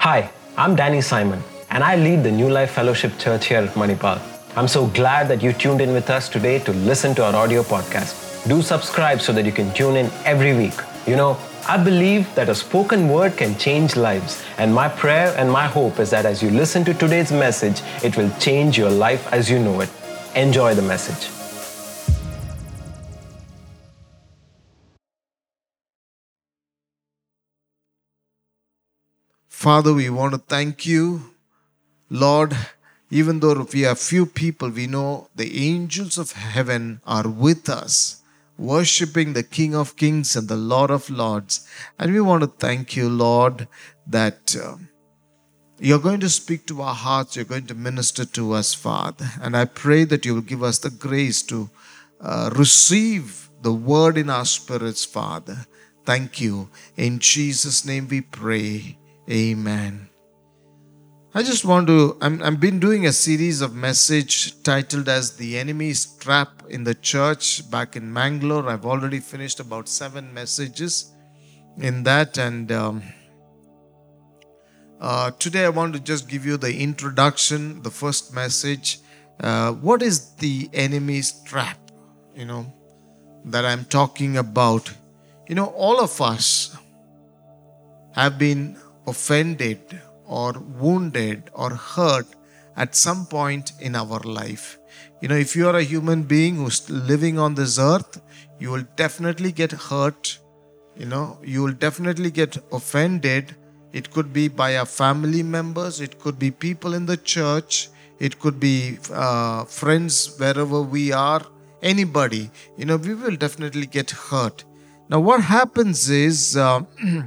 Hi, I'm Danny Simon, and I lead the New Life Fellowship Church here at Manipal. I'm so glad that you tuned in with us today to listen to our audio podcast. Do subscribe so that you can tune in every week. You know, I believe that a spoken word can change lives, and my prayer and my hope is that as you listen to today's message, it will change your life as you know it. Enjoy the message. Father, we want to thank you. Lord, even though we are few people, we know the angels of heaven are with us, worshiping the King of Kings and the Lord of Lords. And we want to thank you, Lord, that uh, you're going to speak to our hearts, you're going to minister to us, Father. And I pray that you will give us the grace to uh, receive the word in our spirits, Father. Thank you. In Jesus' name we pray. Amen. I just want to, I'm, I've been doing a series of message titled as The Enemy's Trap in the Church back in Mangalore. I've already finished about seven messages in that. And um, uh, today I want to just give you the introduction, the first message. Uh, what is the enemy's trap? You know, that I'm talking about. You know, all of us have been offended or wounded or hurt at some point in our life. You know, if you are a human being who's living on this earth, you will definitely get hurt. You know, you will definitely get offended. It could be by our family members, it could be people in the church, it could be uh, friends wherever we are, anybody. You know, we will definitely get hurt. Now, what happens is uh,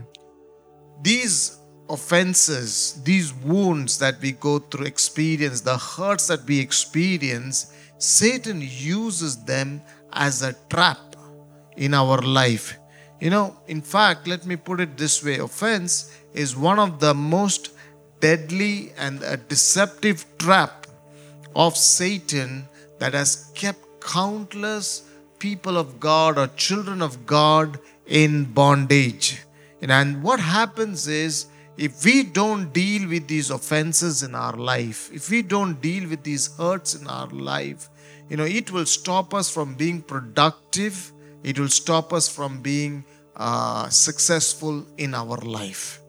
these offenses, these wounds that we go through, experience, the hurts that we experience, Satan uses them as a trap in our life. You know, in fact, let me put it this way offense is one of the most deadly and a deceptive trap of Satan that has kept countless people of God or children of God in bondage. And what happens is if we don't deal with these offenses in our life, if we don't deal with these hurts in our life, you know, it will stop us from being productive. It will stop us from being uh, successful in our life.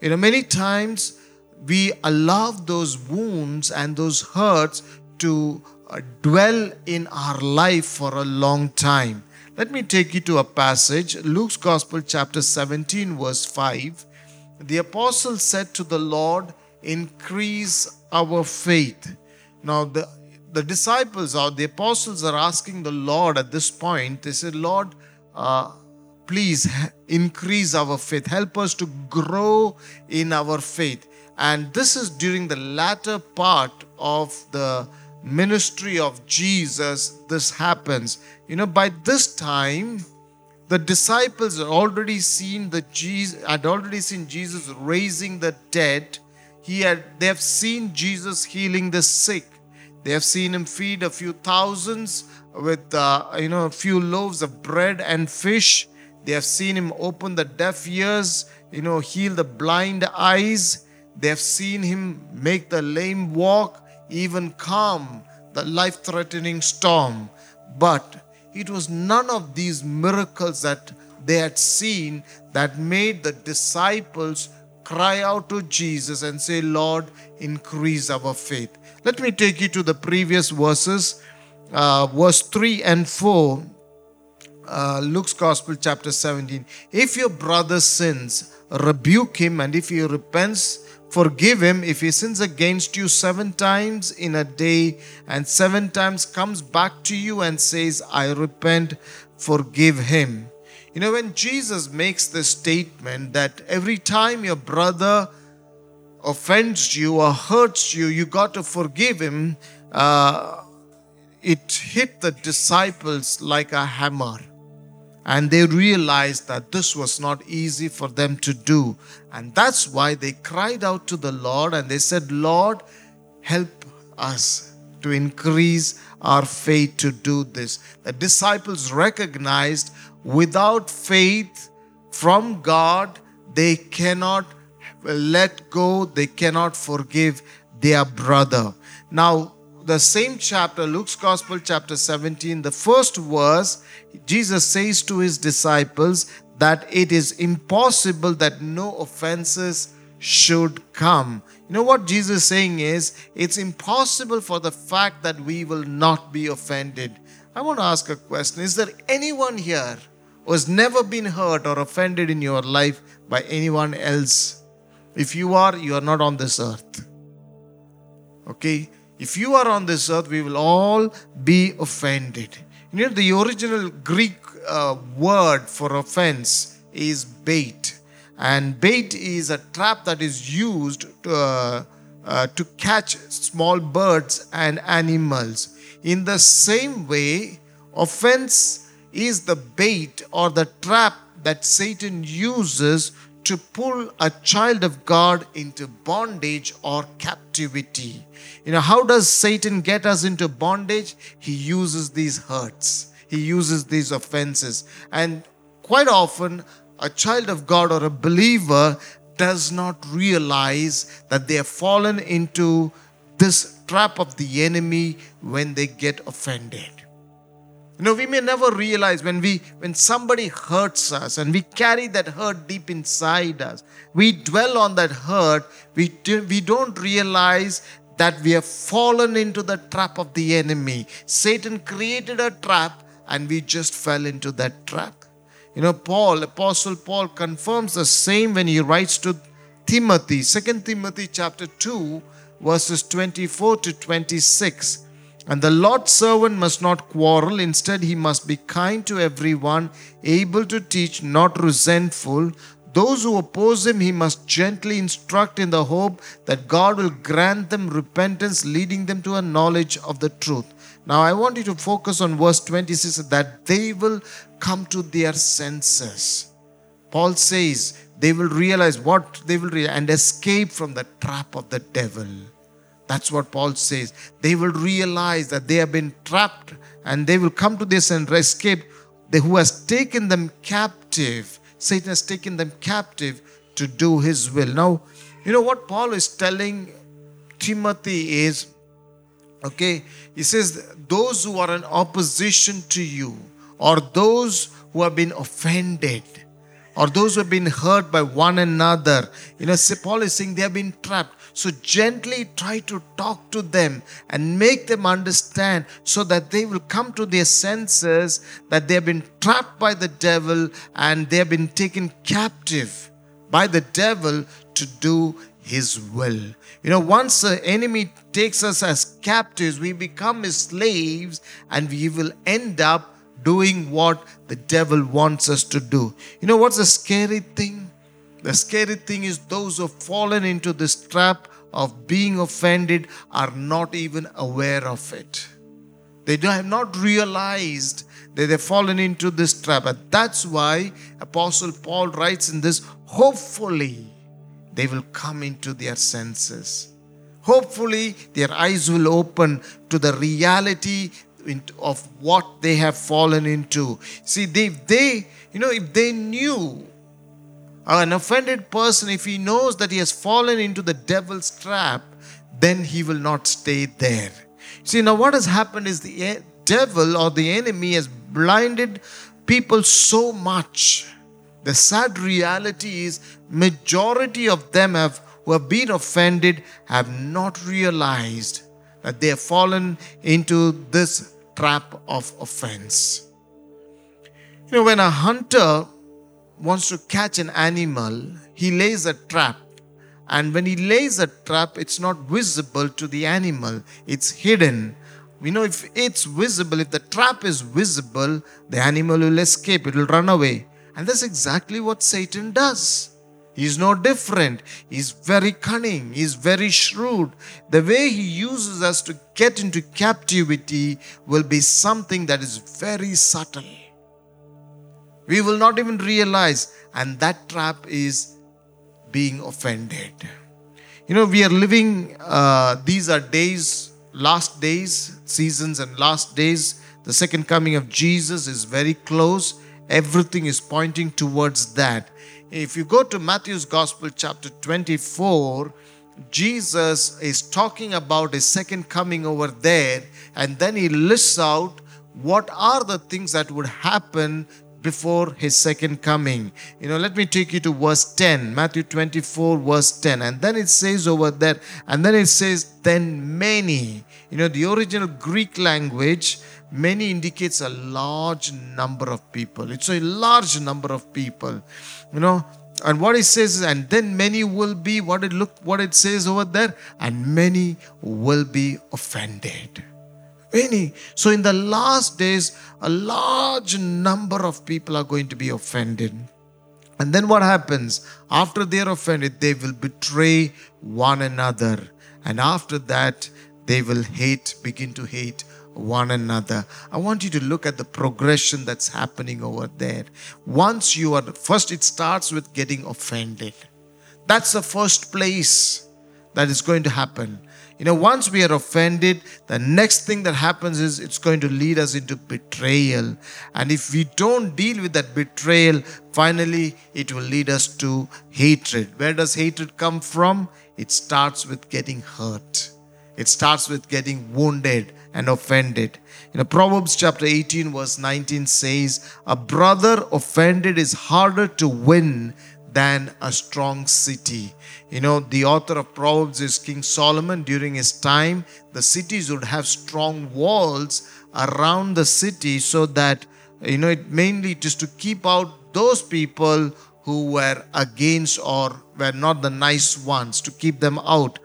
You know, many times we allow those wounds and those hurts to uh, dwell in our life for a long time. Let me take you to a passage, Luke's Gospel, chapter 17, verse 5 the apostle said to the Lord, Increase our faith. Now, the, the disciples or the apostles are asking the Lord at this point, they said, Lord, uh, please increase our faith. Help us to grow in our faith. And this is during the latter part of the ministry of Jesus, this happens. You know, by this time, the disciples had already seen the Jesus had already seen Jesus raising the dead. He had they have seen Jesus healing the sick. They have seen him feed a few thousands with uh, you know a few loaves of bread and fish. They have seen him open the deaf ears, you know, heal the blind eyes. They have seen him make the lame walk, even calm the life threatening storm. But it was none of these miracles that they had seen that made the disciples cry out to Jesus and say, Lord, increase our faith. Let me take you to the previous verses, uh, verse 3 and 4. Uh, Luke's Gospel, chapter 17. If your brother sins, rebuke him, and if he repents, Forgive him if he sins against you seven times in a day and seven times comes back to you and says, I repent, forgive him. You know, when Jesus makes this statement that every time your brother offends you or hurts you, you got to forgive him, uh, it hit the disciples like a hammer. And they realized that this was not easy for them to do. And that's why they cried out to the Lord and they said, Lord, help us to increase our faith to do this. The disciples recognized without faith from God, they cannot let go, they cannot forgive their brother. Now, the same chapter, Luke's Gospel, chapter 17, the first verse, Jesus says to his disciples that it is impossible that no offenses should come. You know what Jesus is saying is, it's impossible for the fact that we will not be offended. I want to ask a question Is there anyone here who has never been hurt or offended in your life by anyone else? If you are, you are not on this earth. Okay? If you are on this earth, we will all be offended. You know, the original Greek uh, word for offense is bait. And bait is a trap that is used to, uh, uh, to catch small birds and animals. In the same way, offense is the bait or the trap that Satan uses to pull a child of God into bondage or captivity. You know, how does Satan get us into bondage? He uses these hurts, he uses these offenses. And quite often, a child of God or a believer does not realize that they have fallen into this trap of the enemy when they get offended. You know, we may never realize when we when somebody hurts us and we carry that hurt deep inside us. We dwell on that hurt. We do, we don't realize that we have fallen into the trap of the enemy. Satan created a trap and we just fell into that trap. You know, Paul, Apostle Paul confirms the same when he writes to Timothy, 2 Timothy chapter 2, verses 24 to 26. And the Lord's servant must not quarrel, instead, he must be kind to everyone, able to teach, not resentful. Those who oppose him, he must gently instruct in the hope that God will grant them repentance, leading them to a knowledge of the truth. Now, I want you to focus on verse 26 that they will come to their senses. Paul says they will realize what they will realize and escape from the trap of the devil. That's what Paul says. They will realize that they have been trapped and they will come to this and escape. The, who has taken them captive, Satan has taken them captive to do his will. Now, you know what Paul is telling Timothy is okay, he says, those who are in opposition to you, or those who have been offended, or those who have been hurt by one another. You know, Paul is saying they have been trapped. So gently try to talk to them and make them understand so that they will come to their senses that they have been trapped by the devil and they have been taken captive by the devil to do his will. You know, once the enemy takes us as captives, we become his slaves and we will end up doing what the devil wants us to do. You know what's the scary thing? The scary thing is those who have fallen into this trap of being offended are not even aware of it. They have not realized that they've fallen into this trap. And that's why Apostle Paul writes in this hopefully they will come into their senses. Hopefully, their eyes will open to the reality of what they have fallen into. See, they, they, you know, if they knew an offended person, if he knows that he has fallen into the devil's trap, then he will not stay there. See, now what has happened is the devil or the enemy has blinded people so much. The sad reality is majority of them have who have been offended have not realized that they have fallen into this trap of offense. You know, when a hunter wants to catch an animal, he lays a trap. And when he lays a trap, it's not visible to the animal, it's hidden. We know if it's visible, if the trap is visible, the animal will escape, it will run away. And that's exactly what Satan does. He's no different. He's very cunning. He's very shrewd. The way he uses us to get into captivity will be something that is very subtle. We will not even realize, and that trap is being offended. You know, we are living, uh, these are days, last days, seasons, and last days. The second coming of Jesus is very close. Everything is pointing towards that. If you go to Matthew's Gospel, chapter 24, Jesus is talking about his second coming over there, and then he lists out what are the things that would happen before his second coming. You know, let me take you to verse 10, Matthew 24, verse 10. And then it says over there, and then it says, then many. You know, the original Greek language, many indicates a large number of people. It's a large number of people. You know, and what it says is, and then many will be what it look what it says over there, and many will be offended. Many. So in the last days, a large number of people are going to be offended. And then what happens? After they are offended, they will betray one another. And after that, they will hate, begin to hate one another. I want you to look at the progression that's happening over there. Once you are, first, it starts with getting offended. That's the first place that is going to happen. You know, once we are offended, the next thing that happens is it's going to lead us into betrayal. And if we don't deal with that betrayal, finally it will lead us to hatred. Where does hatred come from? It starts with getting hurt, it starts with getting wounded and offended. You know, Proverbs chapter 18, verse 19 says, A brother offended is harder to win than a strong city. You know, the author of Proverbs is King Solomon. During his time, the cities would have strong walls around the city so that, you know, it mainly just to keep out those people who were against or were not the nice ones, to keep them out.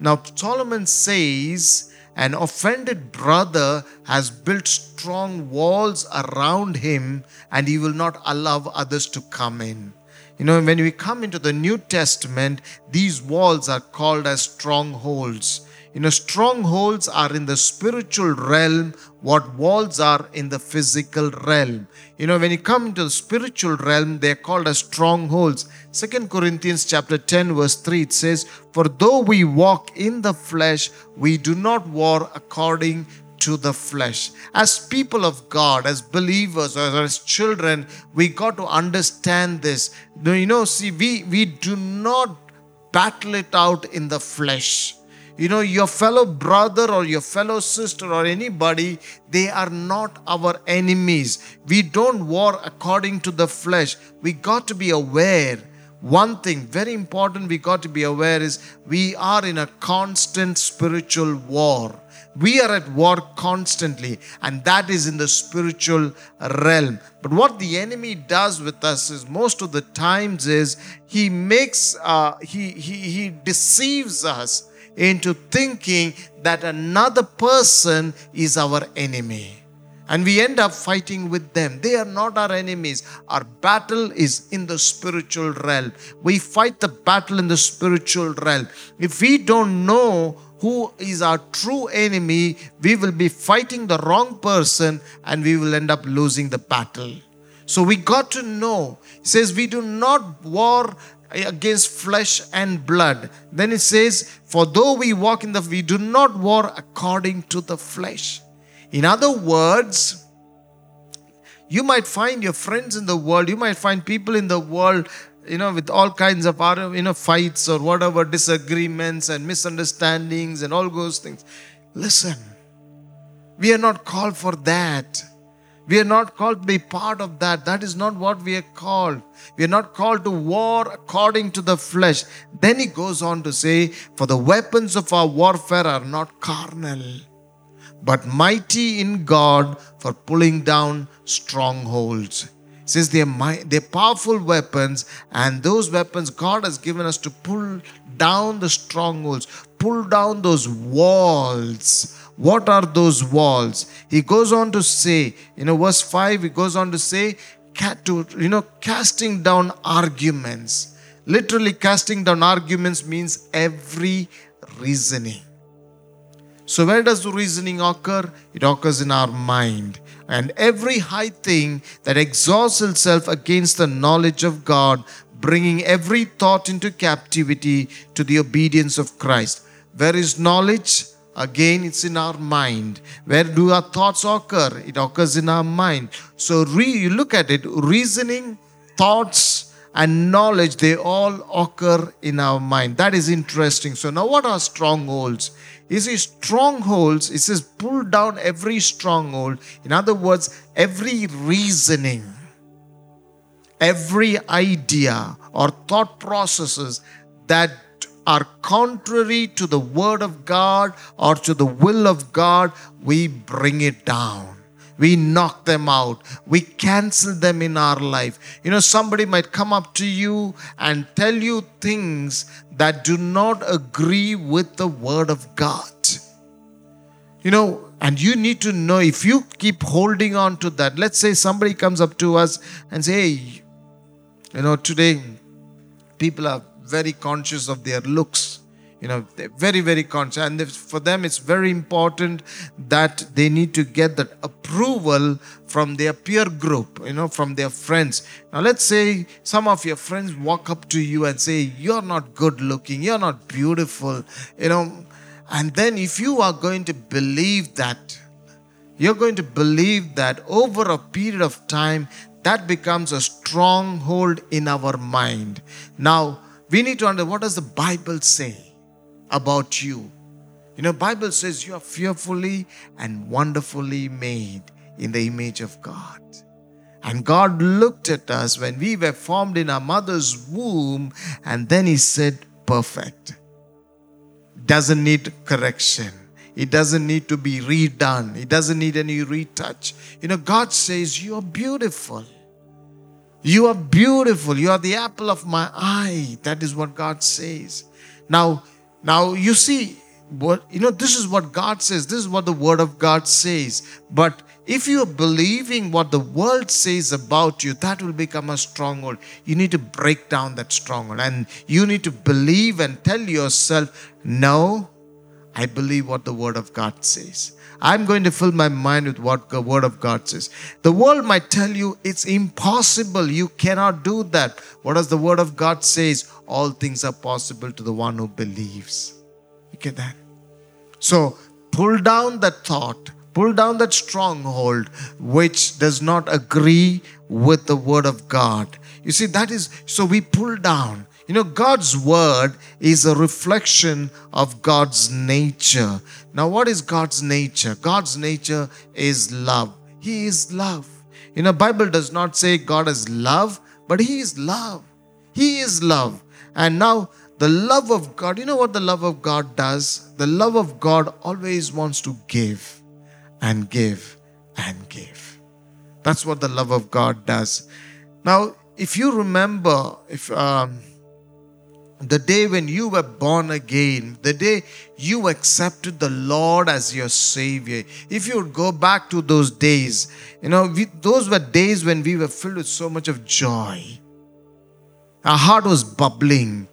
Now, Solomon says, an offended brother has built strong walls around him and he will not allow others to come in. You know, when we come into the New Testament, these walls are called as strongholds. You know, strongholds are in the spiritual realm what walls are in the physical realm. You know, when you come into the spiritual realm, they're called as strongholds. Second Corinthians chapter 10, verse 3, it says, For though we walk in the flesh, we do not war according to the flesh. As people of God, as believers, or as children, we got to understand this. You know, see, we, we do not battle it out in the flesh. You know, your fellow brother or your fellow sister or anybody, they are not our enemies. We don't war according to the flesh. We got to be aware. One thing very important we got to be aware is we are in a constant spiritual war. We are at war constantly, and that is in the spiritual realm. But what the enemy does with us is most of the times is he makes uh, he, he he deceives us into thinking that another person is our enemy. And we end up fighting with them. They are not our enemies. Our battle is in the spiritual realm. We fight the battle in the spiritual realm. If we don't know who is our true enemy, we will be fighting the wrong person and we will end up losing the battle. So we got to know. He says, We do not war against flesh and blood. Then it says, For though we walk in the, we do not war according to the flesh. In other words, you might find your friends in the world, you might find people in the world you know, with all kinds of you know fights or whatever disagreements and misunderstandings and all those things. Listen, we are not called for that. We are not called to be part of that. That is not what we are called. We are not called to war according to the flesh. Then he goes on to say, For the weapons of our warfare are not carnal, but mighty in God for pulling down strongholds says they're, they're powerful weapons, and those weapons God has given us to pull down the strongholds, pull down those walls. What are those walls? He goes on to say, you know, verse 5, he goes on to say, to, you know, casting down arguments. Literally, casting down arguments means every reasoning. So, where does the reasoning occur? It occurs in our mind and every high thing that exhausts itself against the knowledge of God, bringing every thought into captivity to the obedience of Christ. Where is knowledge? Again, it's in our mind. Where do our thoughts occur? It occurs in our mind. So, re- you look at it reasoning, thoughts, and knowledge, they all occur in our mind. That is interesting. So, now what are strongholds? You says, strongholds, it says pull down every stronghold. In other words, every reasoning, every idea or thought processes that are contrary to the word of God or to the will of God, we bring it down. We knock them out. We cancel them in our life. You know, somebody might come up to you and tell you things that do not agree with the word of God. You know, and you need to know if you keep holding on to that. Let's say somebody comes up to us and say, hey, you know, today people are very conscious of their looks you know they're very very conscious. And for them it's very important that they need to get that approval from their peer group you know from their friends. Now let's say some of your friends walk up to you and say you're not good looking. You're not beautiful you know. And then if you are going to believe that you're going to believe that over a period of time that becomes a stronghold in our mind. Now we need to understand what does the bible say about you. You know bible says you are fearfully and wonderfully made in the image of god. And god looked at us when we were formed in our mother's womb and then he said perfect. Doesn't need correction. It doesn't need to be redone. It doesn't need any retouch. You know god says you are beautiful. You are beautiful. You are the apple of my eye. That is what God says. Now, now you see what you know this is what God says. This is what the word of God says. But if you are believing what the world says about you, that will become a stronghold. You need to break down that stronghold and you need to believe and tell yourself, no, I believe what the word of God says. I'm going to fill my mind with what the Word of God says. The world might tell you it's impossible. You cannot do that. What does the Word of God says? All things are possible to the one who believes. You get that? So pull down that thought, pull down that stronghold which does not agree with the Word of God. You see, that is so we pull down. You know, God's word is a reflection of God's nature. Now, what is God's nature? God's nature is love. He is love. You know, Bible does not say God is love, but He is love. He is love. And now the love of God, you know what the love of God does? The love of God always wants to give and give and give. That's what the love of God does. Now, if you remember, if um, the day when you were born again, the day you accepted the Lord as your Savior, if you would go back to those days, you know, we, those were days when we were filled with so much of joy. Our heart was bubbling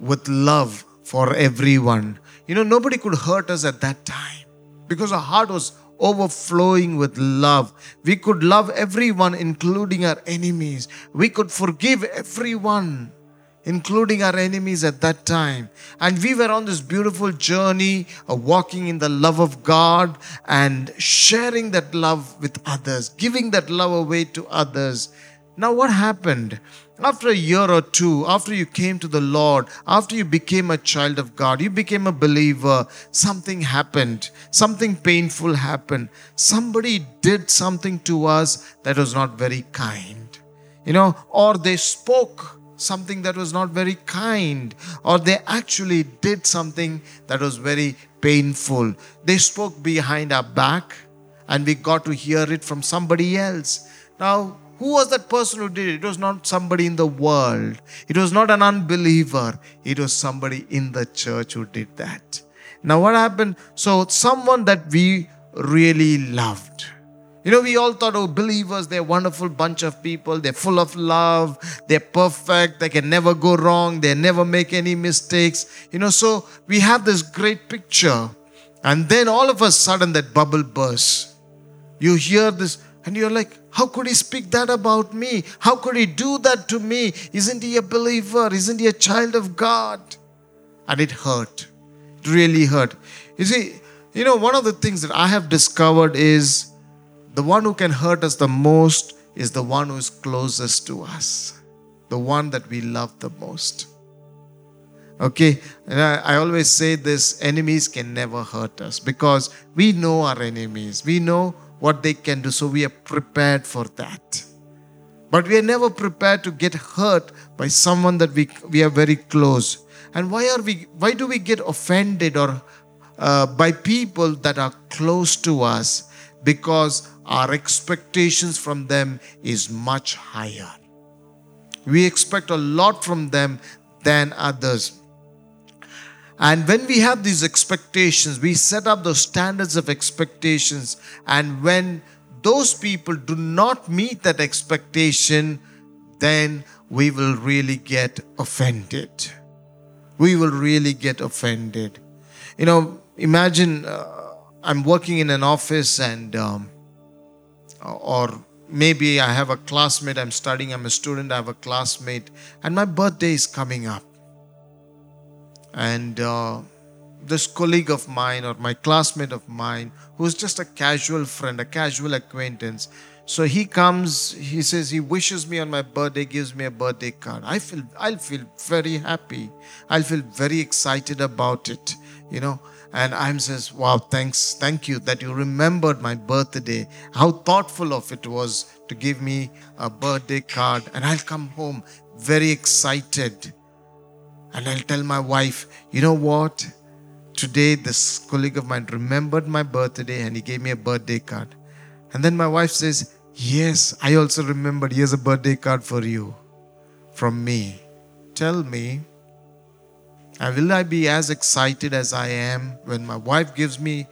with love for everyone. You know, nobody could hurt us at that time because our heart was overflowing with love. We could love everyone, including our enemies. We could forgive everyone including our enemies at that time. And we were on this beautiful journey of walking in the love of God and sharing that love with others, giving that love away to others. Now, what happened? After a year or two, after you came to the Lord, after you became a child of God, you became a believer, something happened. Something painful happened. Somebody did something to us that was not very kind. You know, or they spoke something that was not very kind, or they actually did something that was very painful. They spoke behind our back, and we got to hear it from somebody else. Now, who was that person who did it? It was not somebody in the world. It was not an unbeliever. It was somebody in the church who did that. Now, what happened? So, someone that we really loved you know, we all thought, oh, believers, they're a wonderful bunch of people. They're full of love. They're perfect. They can never go wrong. They never make any mistakes. You know, so we have this great picture. And then all of a sudden, that bubble bursts. You hear this, and you're like, how could he speak that about me? How could he do that to me? Isn't he a believer? Isn't he a child of God? And it hurt. It really hurt. You see, you know, one of the things that I have discovered is the one who can hurt us the most is the one who is closest to us. the one that we love the most. Okay, and I, I, always say this enemies can never hurt us because we know our enemies, we know what they can do, so we are prepared for that. But we are never prepared to get hurt by someone that we, we are very close. And why are we why do we get offended or uh, by people that are close to us? Because our expectations from them is much higher. We expect a lot from them than others. And when we have these expectations, we set up those standards of expectations. And when those people do not meet that expectation, then we will really get offended. We will really get offended. You know, imagine uh, I'm working in an office and, um, or maybe I have a classmate, I'm studying, I'm a student, I have a classmate, and my birthday is coming up. And uh, this colleague of mine or my classmate of mine who's just a casual friend a casual acquaintance so he comes he says he wishes me on my birthday gives me a birthday card. I feel i'll feel very happy. I'll feel very excited about it you know and i'm says wow thanks thank you that you remembered my birthday how thoughtful of it was to give me a birthday card and i'll come home very excited and I'll tell my wife, you know what? Today, this colleague of mine remembered my birthday and he gave me a birthday card. And then my wife says, Yes, I also remembered. Here's a birthday card for you from me. Tell me, will I be as excited as I am when my wife gives me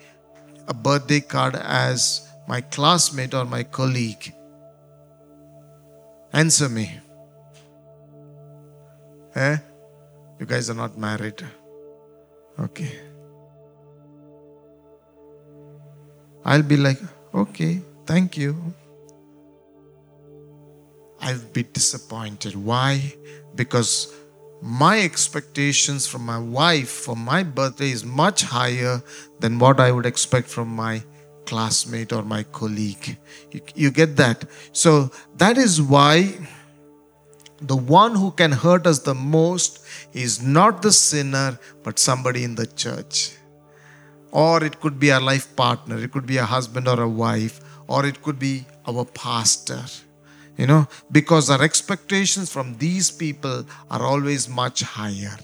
a birthday card as my classmate or my colleague? Answer me. Eh? You guys are not married. Okay. I'll be like, okay, thank you. I'll be disappointed. Why? Because my expectations from my wife for my birthday is much higher than what I would expect from my classmate or my colleague. You, you get that? So that is why the one who can hurt us the most is not the sinner, but somebody in the church. Or it could be our life partner, it could be a husband or a wife, or it could be our pastor. You know, because our expectations from these people are always much higher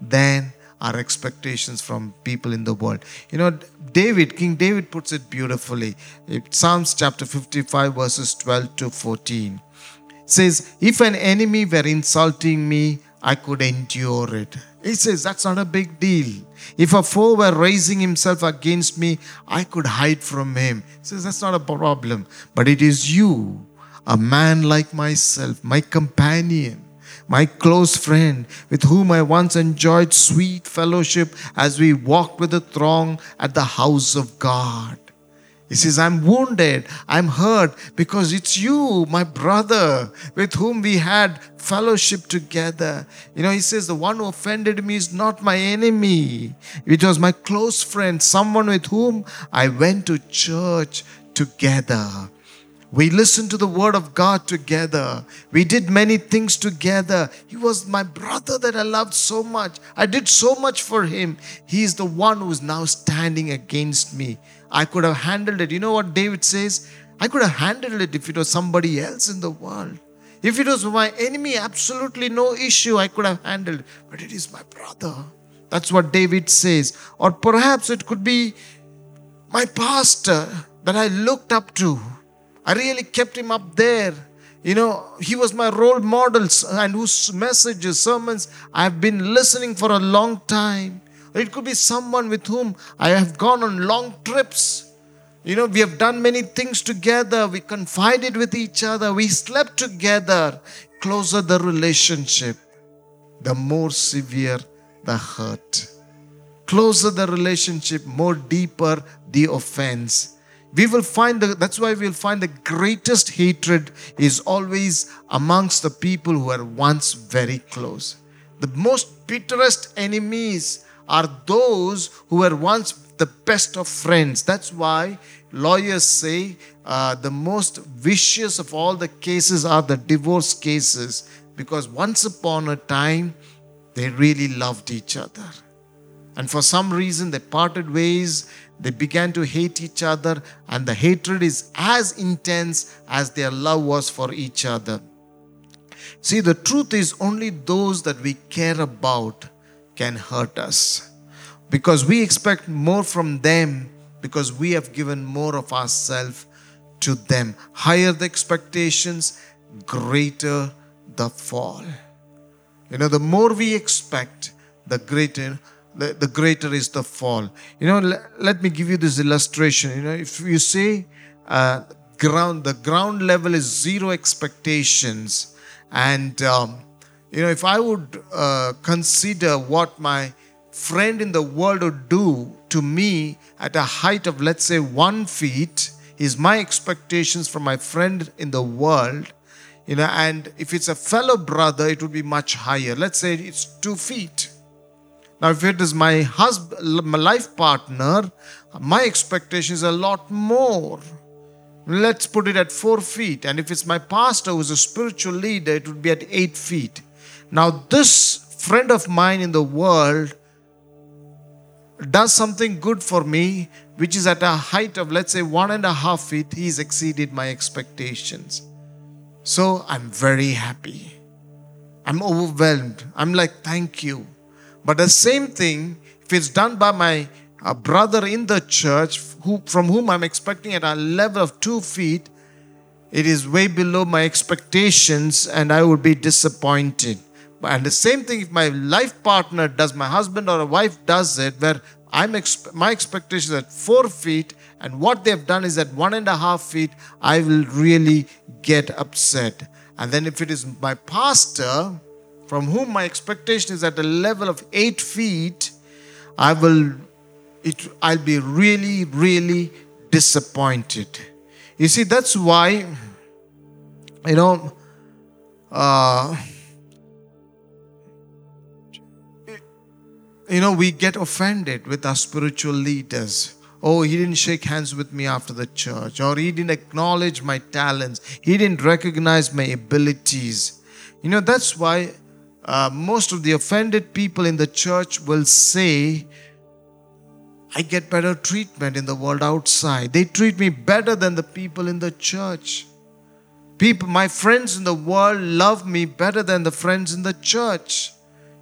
than our expectations from people in the world. You know, David, King David puts it beautifully. Psalms chapter 55, verses 12 to 14 says, If an enemy were insulting me, I could endure it. He says, That's not a big deal. If a foe were raising himself against me, I could hide from him. He says, That's not a problem. But it is you, a man like myself, my companion, my close friend, with whom I once enjoyed sweet fellowship as we walked with the throng at the house of God. He says, I'm wounded, I'm hurt because it's you, my brother, with whom we had fellowship together. You know, he says, The one who offended me is not my enemy. It was my close friend, someone with whom I went to church together. We listened to the word of God together. We did many things together. He was my brother that I loved so much. I did so much for him. He is the one who is now standing against me. I could have handled it. You know what David says? I could have handled it if it was somebody else in the world. If it was my enemy, absolutely no issue, I could have handled. It. But it is my brother. That's what David says. Or perhaps it could be my pastor that I looked up to. I really kept him up there. You know, he was my role model and whose messages, sermons I have been listening for a long time. It could be someone with whom I have gone on long trips. You know, we have done many things together. We confided with each other. We slept together. Closer the relationship, the more severe the hurt. Closer the relationship, more deeper the offense. We will find the, that's why we'll find the greatest hatred is always amongst the people who were once very close. The most bitterest enemies are those who were once the best of friends. That's why lawyers say uh, the most vicious of all the cases are the divorce cases because once upon a time they really loved each other. And for some reason they parted ways, they began to hate each other, and the hatred is as intense as their love was for each other. See, the truth is only those that we care about can hurt us because we expect more from them because we have given more of ourselves to them. Higher the expectations, greater the fall. You know, the more we expect, the greater the, the greater is the fall. You know, let, let me give you this illustration. You know, if you say uh, ground, the ground level is zero expectations, and um, you know, if I would uh, consider what my friend in the world would do to me at a height of, let's say, one feet, is my expectations from my friend in the world. You know, and if it's a fellow brother, it would be much higher. Let's say it's two feet. Now, if it is my husband, my life partner, my expectation is a lot more. Let's put it at four feet. And if it's my pastor who's a spiritual leader, it would be at eight feet. Now, this friend of mine in the world does something good for me, which is at a height of, let's say, one and a half feet, he's exceeded my expectations. So I'm very happy. I'm overwhelmed. I'm like, thank you. But the same thing, if it's done by my uh, brother in the church, who, from whom I'm expecting at a level of two feet, it is way below my expectations and I would be disappointed. And the same thing if my life partner does, my husband or a wife does it, where I'm exp- my expectation is at four feet, and what they've done is at one and a half feet, I will really get upset. And then if it is my pastor, from whom my expectation is at a level of eight feet, I will it I'll be really, really disappointed. You see, that's why you know uh, you know we get offended with our spiritual leaders. Oh he didn't shake hands with me after the church or he didn't acknowledge my talents. He didn't recognize my abilities. You know that's why uh, most of the offended people in the church will say, I get better treatment in the world outside. They treat me better than the people in the church. People, my friends in the world love me better than the friends in the church.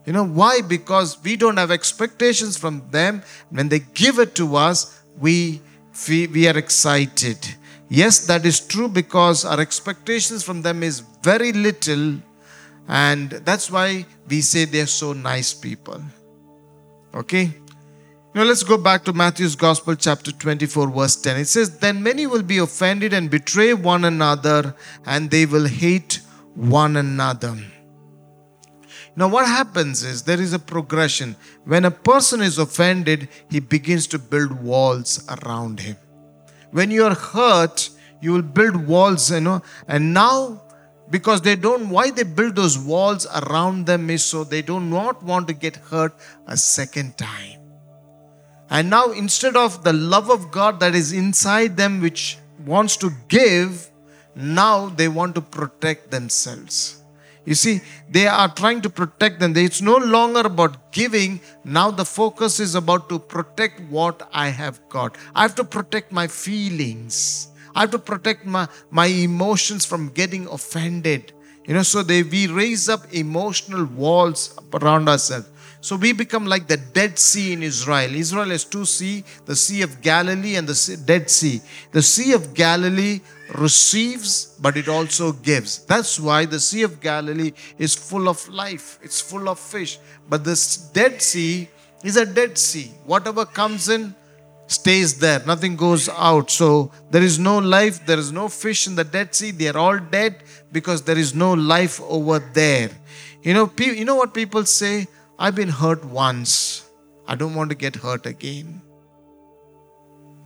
You know why? Because we don't have expectations from them. When they give it to us, we, we are excited. Yes, that is true because our expectations from them is very little and that's why we say they're so nice people. Okay? Now let's go back to Matthew's Gospel, chapter 24, verse 10. It says, Then many will be offended and betray one another, and they will hate one another. Now, what happens is there is a progression. When a person is offended, he begins to build walls around him. When you are hurt, you will build walls, you know, and now because they don't why they build those walls around them is so they do not want to get hurt a second time. And now instead of the love of god that is inside them which wants to give now they want to protect themselves. You see they are trying to protect them. It's no longer about giving. Now the focus is about to protect what i have got. I have to protect my feelings I have to protect my, my emotions from getting offended. You know, so they we raise up emotional walls around ourselves. So we become like the Dead Sea in Israel. Israel has two sea, the Sea of Galilee and the Dead Sea. The Sea of Galilee receives, but it also gives. That's why the Sea of Galilee is full of life. It's full of fish. But this Dead Sea is a Dead Sea. Whatever comes in, stays there. Nothing goes out. So there is no life. There is no fish in the Dead Sea. They are all dead because there is no life over there. You know, you know what people say? I've been hurt once. I don't want to get hurt again.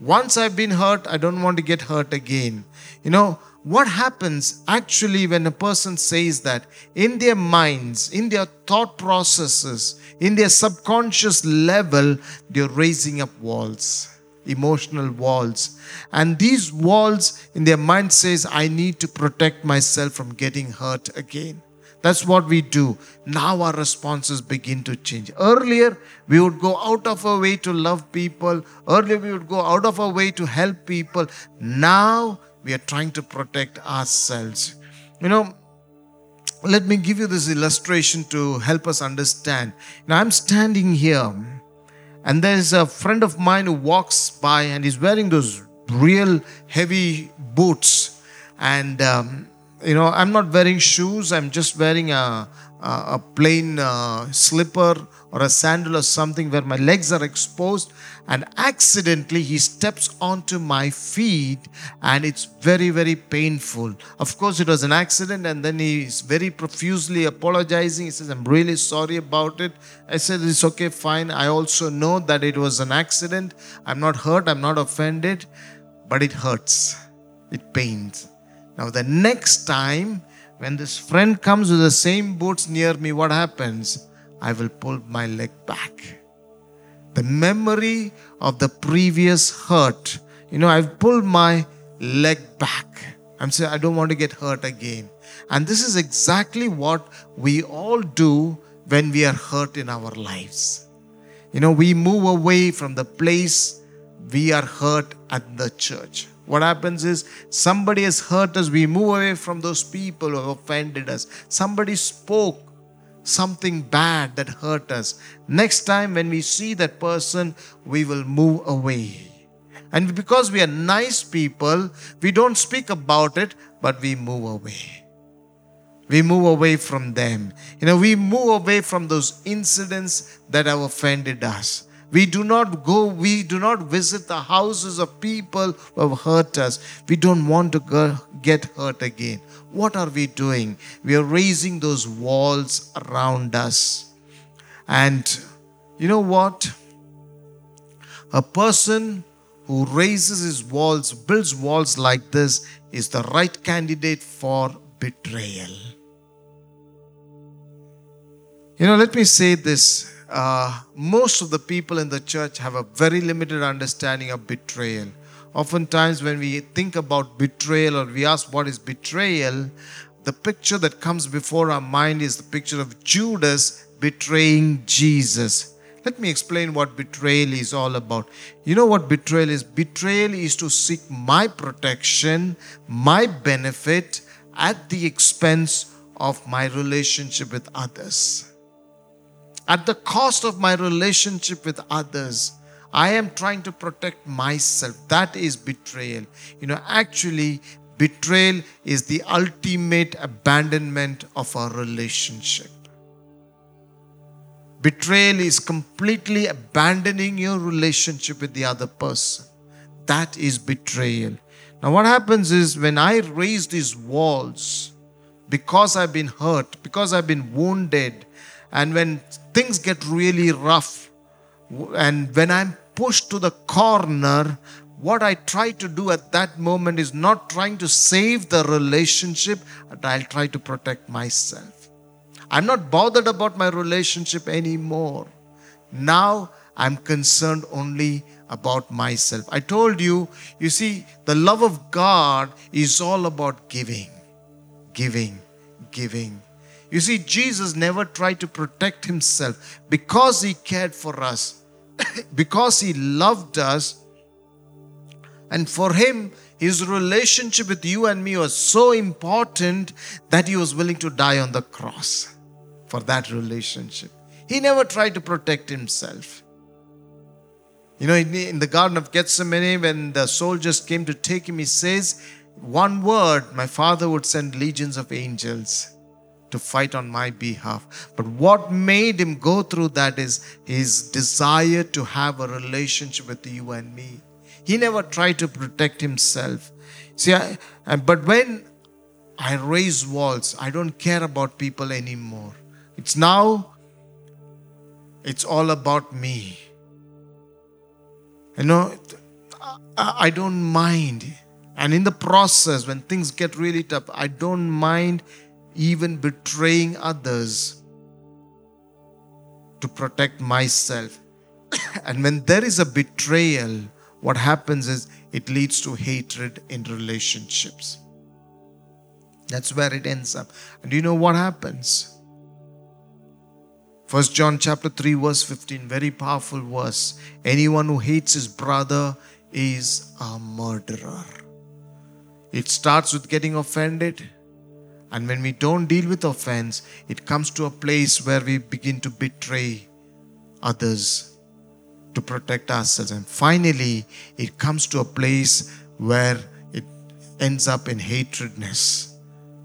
Once I've been hurt, I don't want to get hurt again. You know, what happens actually when a person says that in their minds, in their thought processes, in their subconscious level, they're raising up walls emotional walls and these walls in their mind says i need to protect myself from getting hurt again that's what we do. Now our responses begin to change. Earlier, we would go out of our way to love people. Earlier, we would go out of our way to help people. Now, we are trying to protect ourselves. You know, let me give you this illustration to help us understand. Now, I'm standing here, and there's a friend of mine who walks by and he's wearing those real heavy boots. And um, you know i'm not wearing shoes i'm just wearing a, a, a plain uh, slipper or a sandal or something where my legs are exposed and accidentally he steps onto my feet and it's very very painful. Of course it was an accident and then he is very profusely apologizing. He says i'm really sorry about it. I said it's okay fine. I also know that it was an accident. I'm not hurt. I'm not offended but it hurts. It pains. Now, the next time when this friend comes with the same boots near me, what happens? I will pull my leg back. The memory of the previous hurt, you know, I've pulled my leg back. I'm saying I don't want to get hurt again. And this is exactly what we all do when we are hurt in our lives. You know, we move away from the place we are hurt at the church. What happens is somebody has hurt us, we move away from those people who have offended us. Somebody spoke something bad that hurt us. Next time when we see that person, we will move away. And because we are nice people, we don't speak about it, but we move away. We move away from them. You know, we move away from those incidents that have offended us. We do not go, we do not visit the houses of people who have hurt us. We don't want to get hurt again. What are we doing? We are raising those walls around us. And you know what? A person who raises his walls, builds walls like this, is the right candidate for betrayal. You know, let me say this uh, most of the people in the church have a very limited understanding of betrayal. Oftentimes, when we think about betrayal or we ask what is betrayal, the picture that comes before our mind is the picture of Judas betraying Jesus. Let me explain what betrayal is all about. You know what betrayal is? Betrayal is to seek my protection, my benefit at the expense of my relationship with others at the cost of my relationship with others. I am trying to protect myself. That is betrayal. You know, actually, betrayal is the ultimate abandonment of our relationship. Betrayal is completely abandoning your relationship with the other person. That is betrayal. Now, what happens is when I raise these walls, because I've been hurt, because I've been wounded, and when things get really rough, and when I'm pushed to the corner, what I try to do at that moment is not trying to save the relationship, but I'll try to protect myself. I'm not bothered about my relationship anymore. Now I'm concerned only about myself. I told you, you see, the love of God is all about giving, giving, giving. You see, Jesus never tried to protect himself because he cared for us, because he loved us. And for him, his relationship with you and me was so important that he was willing to die on the cross for that relationship. He never tried to protect himself. You know, in the Garden of Gethsemane, when the soldiers came to take him, he says, One word, my father would send legions of angels to fight on my behalf. But what made him go through that is his desire to have a relationship with you and me. He never tried to protect himself. See, I, but when I raise walls, I don't care about people anymore. It's now, it's all about me. You know, I don't mind And in the process, when things get really tough, I don't mind even betraying others to protect myself. and when there is a betrayal, what happens is it leads to hatred in relationships. That's where it ends up. And you know what happens? First John chapter 3 verse 15 very powerful verse anyone who hates his brother is a murderer it starts with getting offended and when we don't deal with offense it comes to a place where we begin to betray others to protect ourselves and finally it comes to a place where it ends up in hatredness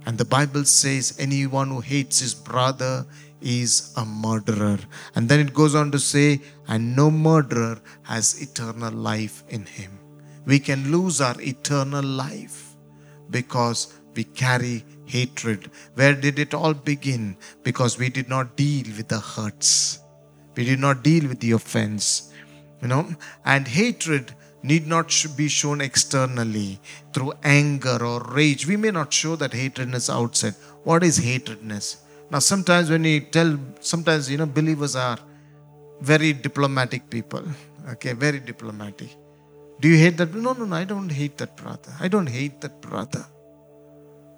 and the bible says anyone who hates his brother is a murderer. And then it goes on to say, and no murderer has eternal life in him. We can lose our eternal life because we carry hatred. Where did it all begin? Because we did not deal with the hurts. We did not deal with the offense. You know, and hatred need not be shown externally through anger or rage. We may not show that hatredness outside. What is hatredness? Now, sometimes when we tell, sometimes, you know, believers are very diplomatic people. Okay, very diplomatic. Do you hate that? No, no, no, I don't hate that brother. I don't hate that brother.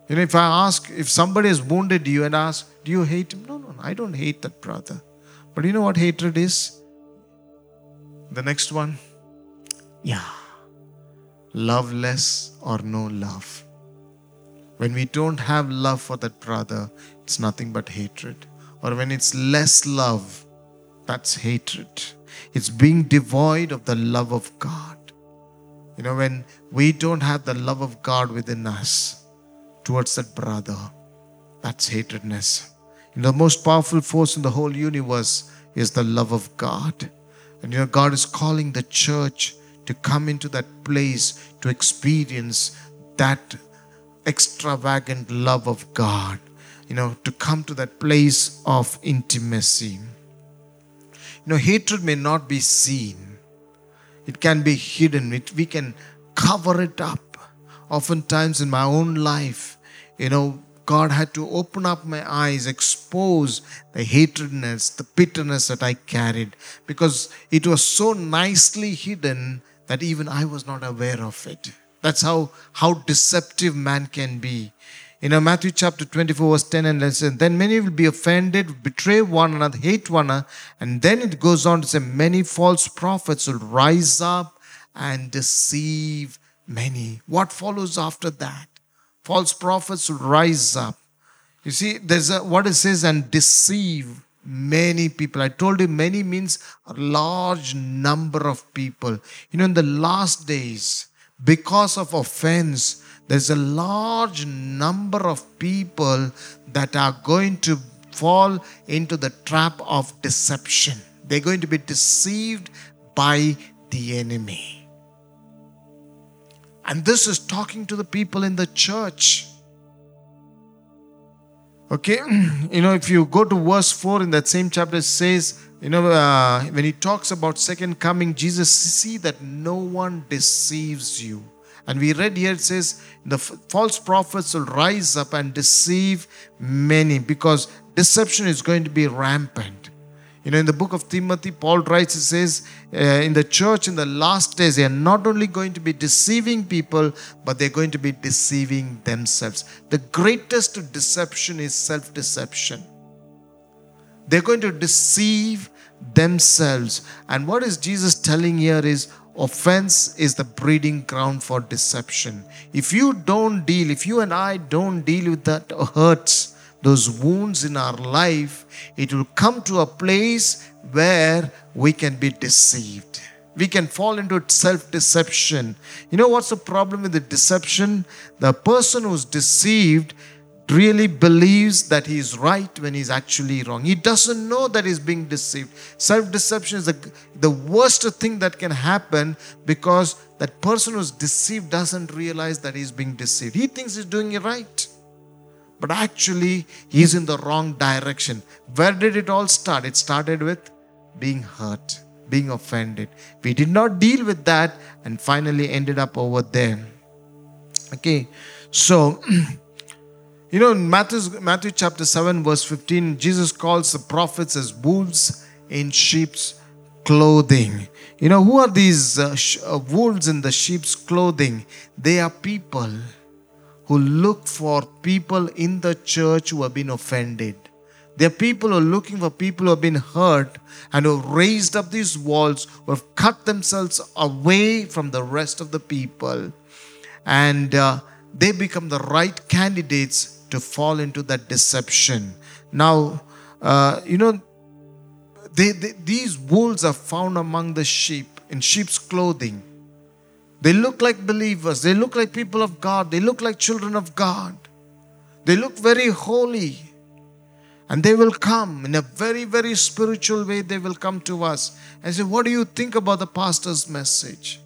You know, if I ask, if somebody has wounded you and ask, do you hate him? No, no, I don't hate that brother. But you know what hatred is? The next one? Yeah. Love less or no love. When we don't have love for that brother, it's nothing but hatred. Or when it's less love, that's hatred. It's being devoid of the love of God. You know, when we don't have the love of God within us towards that brother, that's hatredness. And the most powerful force in the whole universe is the love of God. And you know, God is calling the church to come into that place to experience that extravagant love of God, you know, to come to that place of intimacy. You know, hatred may not be seen, it can be hidden, it, we can cover it up. Oftentimes in my own life, you know, God had to open up my eyes, expose the hatredness, the bitterness that I carried, because it was so nicely hidden that even I was not aware of it. That's how, how deceptive man can be. You know, Matthew chapter 24, verse 10 and 11, then many will be offended, betray one another, hate one another. And then it goes on to say, many false prophets will rise up and deceive many. What follows after that? False prophets rise up. You see, there's a, what it says, and deceive many people. I told you many means a large number of people. You know, in the last days, because of offense, there's a large number of people that are going to fall into the trap of deception. They're going to be deceived by the enemy. And this is talking to the people in the church. Okay, you know, if you go to verse 4 in that same chapter, it says, you know, uh, when he talks about second coming, Jesus see that no one deceives you. And we read here it says, the false prophets will rise up and deceive many because deception is going to be rampant. You know, in the book of Timothy, Paul writes, it says, uh, in the church in the last days, they are not only going to be deceiving people, but they're going to be deceiving themselves. The greatest deception is self deception. They're going to deceive themselves. And what is Jesus telling here is offense is the breeding ground for deception. If you don't deal, if you and I don't deal with that hurts, those wounds in our life, it will come to a place where we can be deceived. We can fall into self deception. You know what's the problem with the deception? The person who's deceived really believes that he is right when he's actually wrong. He doesn't know that he's being deceived. Self deception is the, the worst thing that can happen because that person who's deceived doesn't realize that he's being deceived. He thinks he's doing it right but actually he's in the wrong direction. Where did it all start? It started with being hurt, being offended. We did not deal with that and finally ended up over there. Okay, so you know in Matthew, Matthew chapter 7, verse 15, Jesus calls the prophets as wolves in sheep's clothing. You know, who are these uh, sh- uh, wolves in the sheep's clothing? They are people who look for people in the church who have been offended. They're people who are looking for people who have been hurt and who have raised up these walls, who have cut themselves away from the rest of the people. And uh, they become the right candidates to fall into that deception. Now, uh, you know, they, they, these wolves are found among the sheep in sheep's clothing. They look like believers. They look like people of God. They look like children of God. They look very holy. And they will come in a very, very spiritual way. They will come to us and say, What do you think about the pastor's message?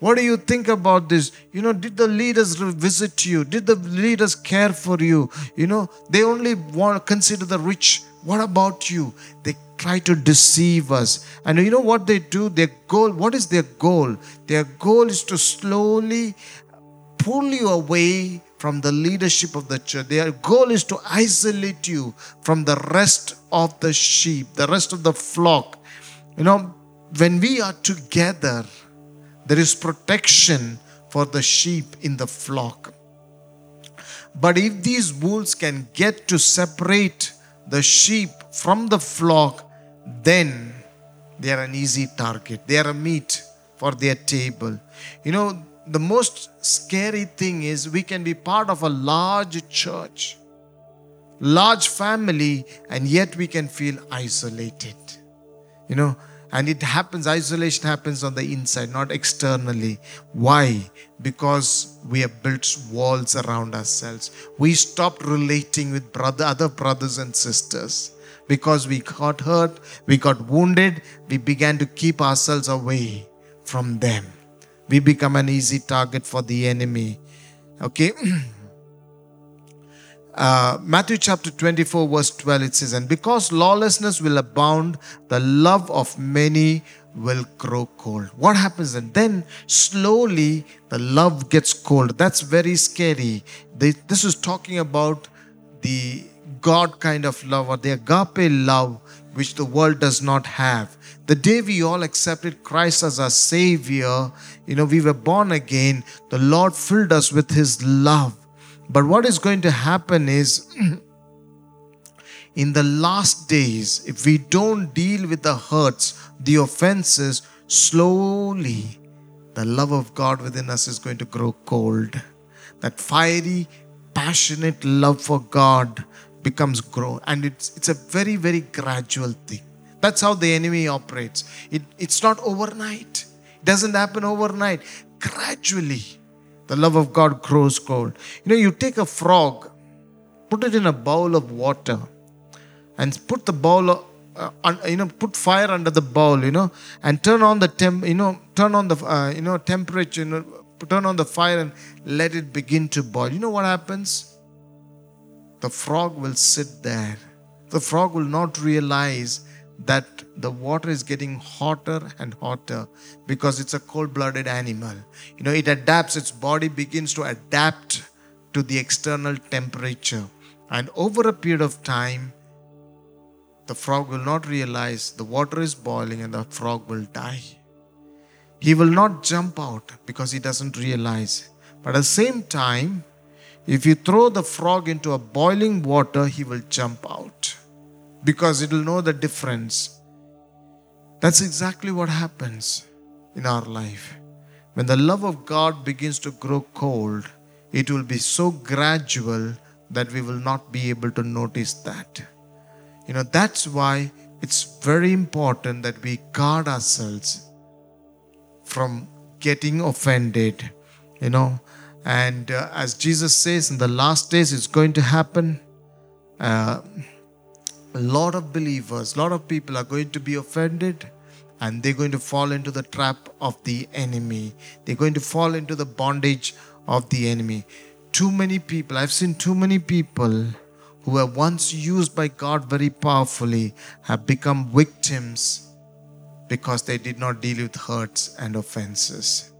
What do you think about this? You know, did the leaders visit you? Did the leaders care for you? You know, they only want consider the rich. What about you? They try to deceive us. And you know what they do? Their goal, what is their goal? Their goal is to slowly pull you away from the leadership of the church. Their goal is to isolate you from the rest of the sheep, the rest of the flock. You know, when we are together, there is protection for the sheep in the flock. But if these wolves can get to separate the sheep from the flock, then they are an easy target. They are a meat for their table. You know, the most scary thing is we can be part of a large church, large family, and yet we can feel isolated. You know, and it happens, isolation happens on the inside, not externally. Why? Because we have built walls around ourselves. We stopped relating with brother, other brothers and sisters. Because we got hurt, we got wounded, we began to keep ourselves away from them. We become an easy target for the enemy. Okay? Uh, Matthew chapter 24, verse 12, it says, And because lawlessness will abound, the love of many will grow cold. What happens then? Then slowly the love gets cold. That's very scary. This is talking about the God kind of love or the agape love which the world does not have. The day we all accepted Christ as our Savior, you know, we were born again, the Lord filled us with His love but what is going to happen is, in the last days, if we don't deal with the hurts, the offenses, slowly the love of God within us is going to grow cold. That fiery, passionate love for God becomes grow, and it's it's a very very gradual thing. That's how the enemy operates. It, it's not overnight. It doesn't happen overnight. Gradually, the love of God grows cold. You know, you take a frog, put it in a bowl of water, and put the bowl, uh, you know, put fire under the bowl, you know, and turn on the temp, you know, turn on the, uh, you know, temperature, you know, turn on the fire and let it begin to boil. You know what happens? The frog will sit there. The frog will not realize that the water is getting hotter and hotter because it's a cold blooded animal. You know, it adapts, its body begins to adapt to the external temperature. And over a period of time, the frog will not realize the water is boiling and the frog will die. He will not jump out because he doesn't realize. But at the same time, if you throw the frog into a boiling water, he will jump out because it will know the difference. That's exactly what happens in our life. When the love of God begins to grow cold, it will be so gradual that we will not be able to notice that. You know, that's why it's very important that we guard ourselves from getting offended, you know. And uh, as Jesus says, in the last days, it's going to happen. Uh, a lot of believers, a lot of people are going to be offended and they're going to fall into the trap of the enemy. They're going to fall into the bondage of the enemy. Too many people, I've seen too many people who were once used by God very powerfully have become victims because they did not deal with hurts and offenses.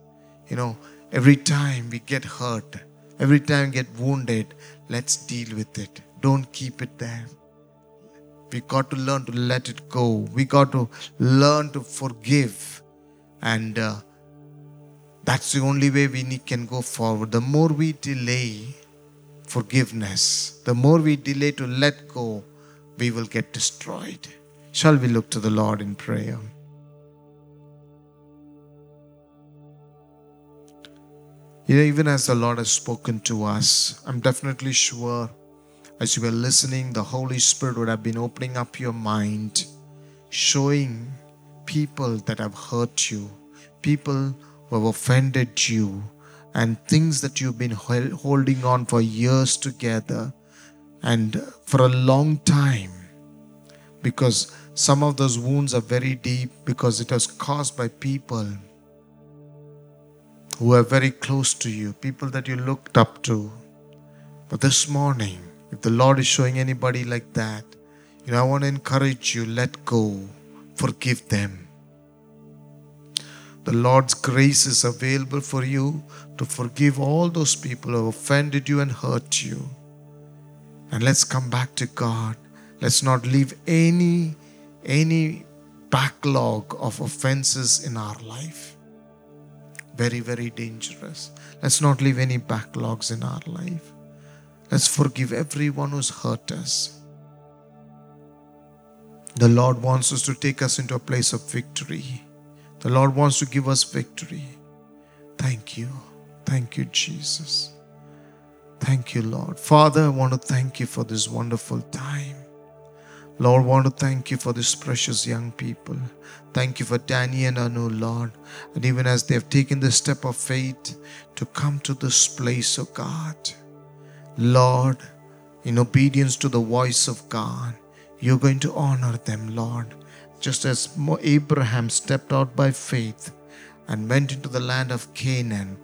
You know, Every time we get hurt, every time we get wounded, let's deal with it. Don't keep it there. We got to learn to let it go. We got to learn to forgive. And uh, that's the only way we can go forward. The more we delay forgiveness, the more we delay to let go, we will get destroyed. Shall we look to the Lord in prayer? You know, even as the Lord has spoken to us, I'm definitely sure as you were listening, the Holy Spirit would have been opening up your mind, showing people that have hurt you, people who have offended you, and things that you've been holding on for years together and for a long time. Because some of those wounds are very deep because it was caused by people who are very close to you, people that you looked up to. But this morning, if the Lord is showing anybody like that, you know, I want to encourage you let go, forgive them. The Lord's grace is available for you to forgive all those people who offended you and hurt you. And let's come back to God. Let's not leave any any backlog of offenses in our life very, very dangerous. Let's not leave any backlogs in our life. Let's forgive everyone who's hurt us. The Lord wants us to take us into a place of victory. The Lord wants to give us victory. Thank you. Thank you, Jesus. Thank you, Lord. Father, I want to thank you for this wonderful time. Lord, I want to thank you for this precious young people. Thank you for Danny and Anu, Lord. And even as they have taken the step of faith to come to this place, of God, Lord, in obedience to the voice of God, you're going to honor them, Lord. Just as Abraham stepped out by faith and went into the land of Canaan,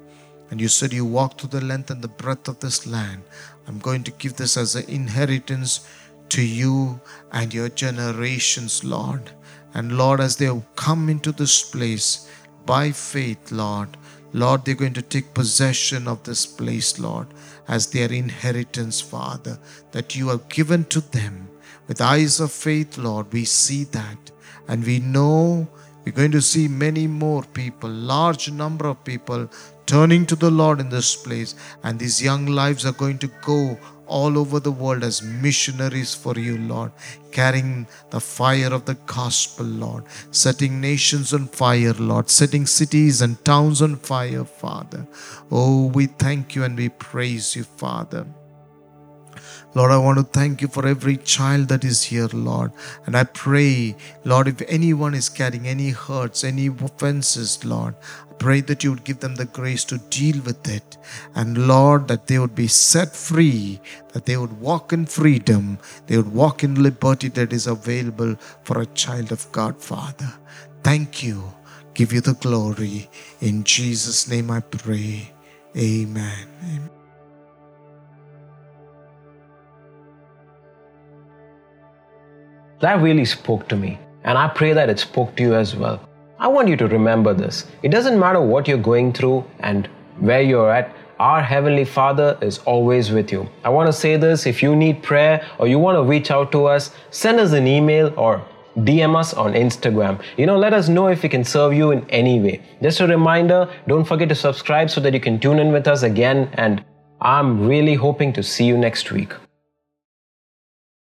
and you said you walked through the length and the breadth of this land, I'm going to give this as an inheritance to you and your generations, Lord. And Lord, as they have come into this place by faith, Lord, Lord, they're going to take possession of this place, Lord, as their inheritance, Father, that you have given to them. With eyes of faith, Lord, we see that. And we know we're going to see many more people, large number of people turning to the Lord in this place. And these young lives are going to go all over the world as missionaries for you, Lord, carrying the fire of the gospel, Lord, setting nations on fire, Lord, setting cities and towns on fire, Father. Oh, we thank you and we praise you, Father. Lord, I want to thank you for every child that is here, Lord. And I pray, Lord, if anyone is carrying any hurts, any offenses, Lord, pray that you would give them the grace to deal with it. And Lord, that they would be set free, that they would walk in freedom, they would walk in liberty that is available for a child of God, Father. Thank you. Give you the glory. In Jesus' name I pray. Amen. Amen. That really spoke to me, and I pray that it spoke to you as well. I want you to remember this. It doesn't matter what you're going through and where you're at, our Heavenly Father is always with you. I want to say this if you need prayer or you want to reach out to us, send us an email or DM us on Instagram. You know, let us know if we can serve you in any way. Just a reminder don't forget to subscribe so that you can tune in with us again. And I'm really hoping to see you next week.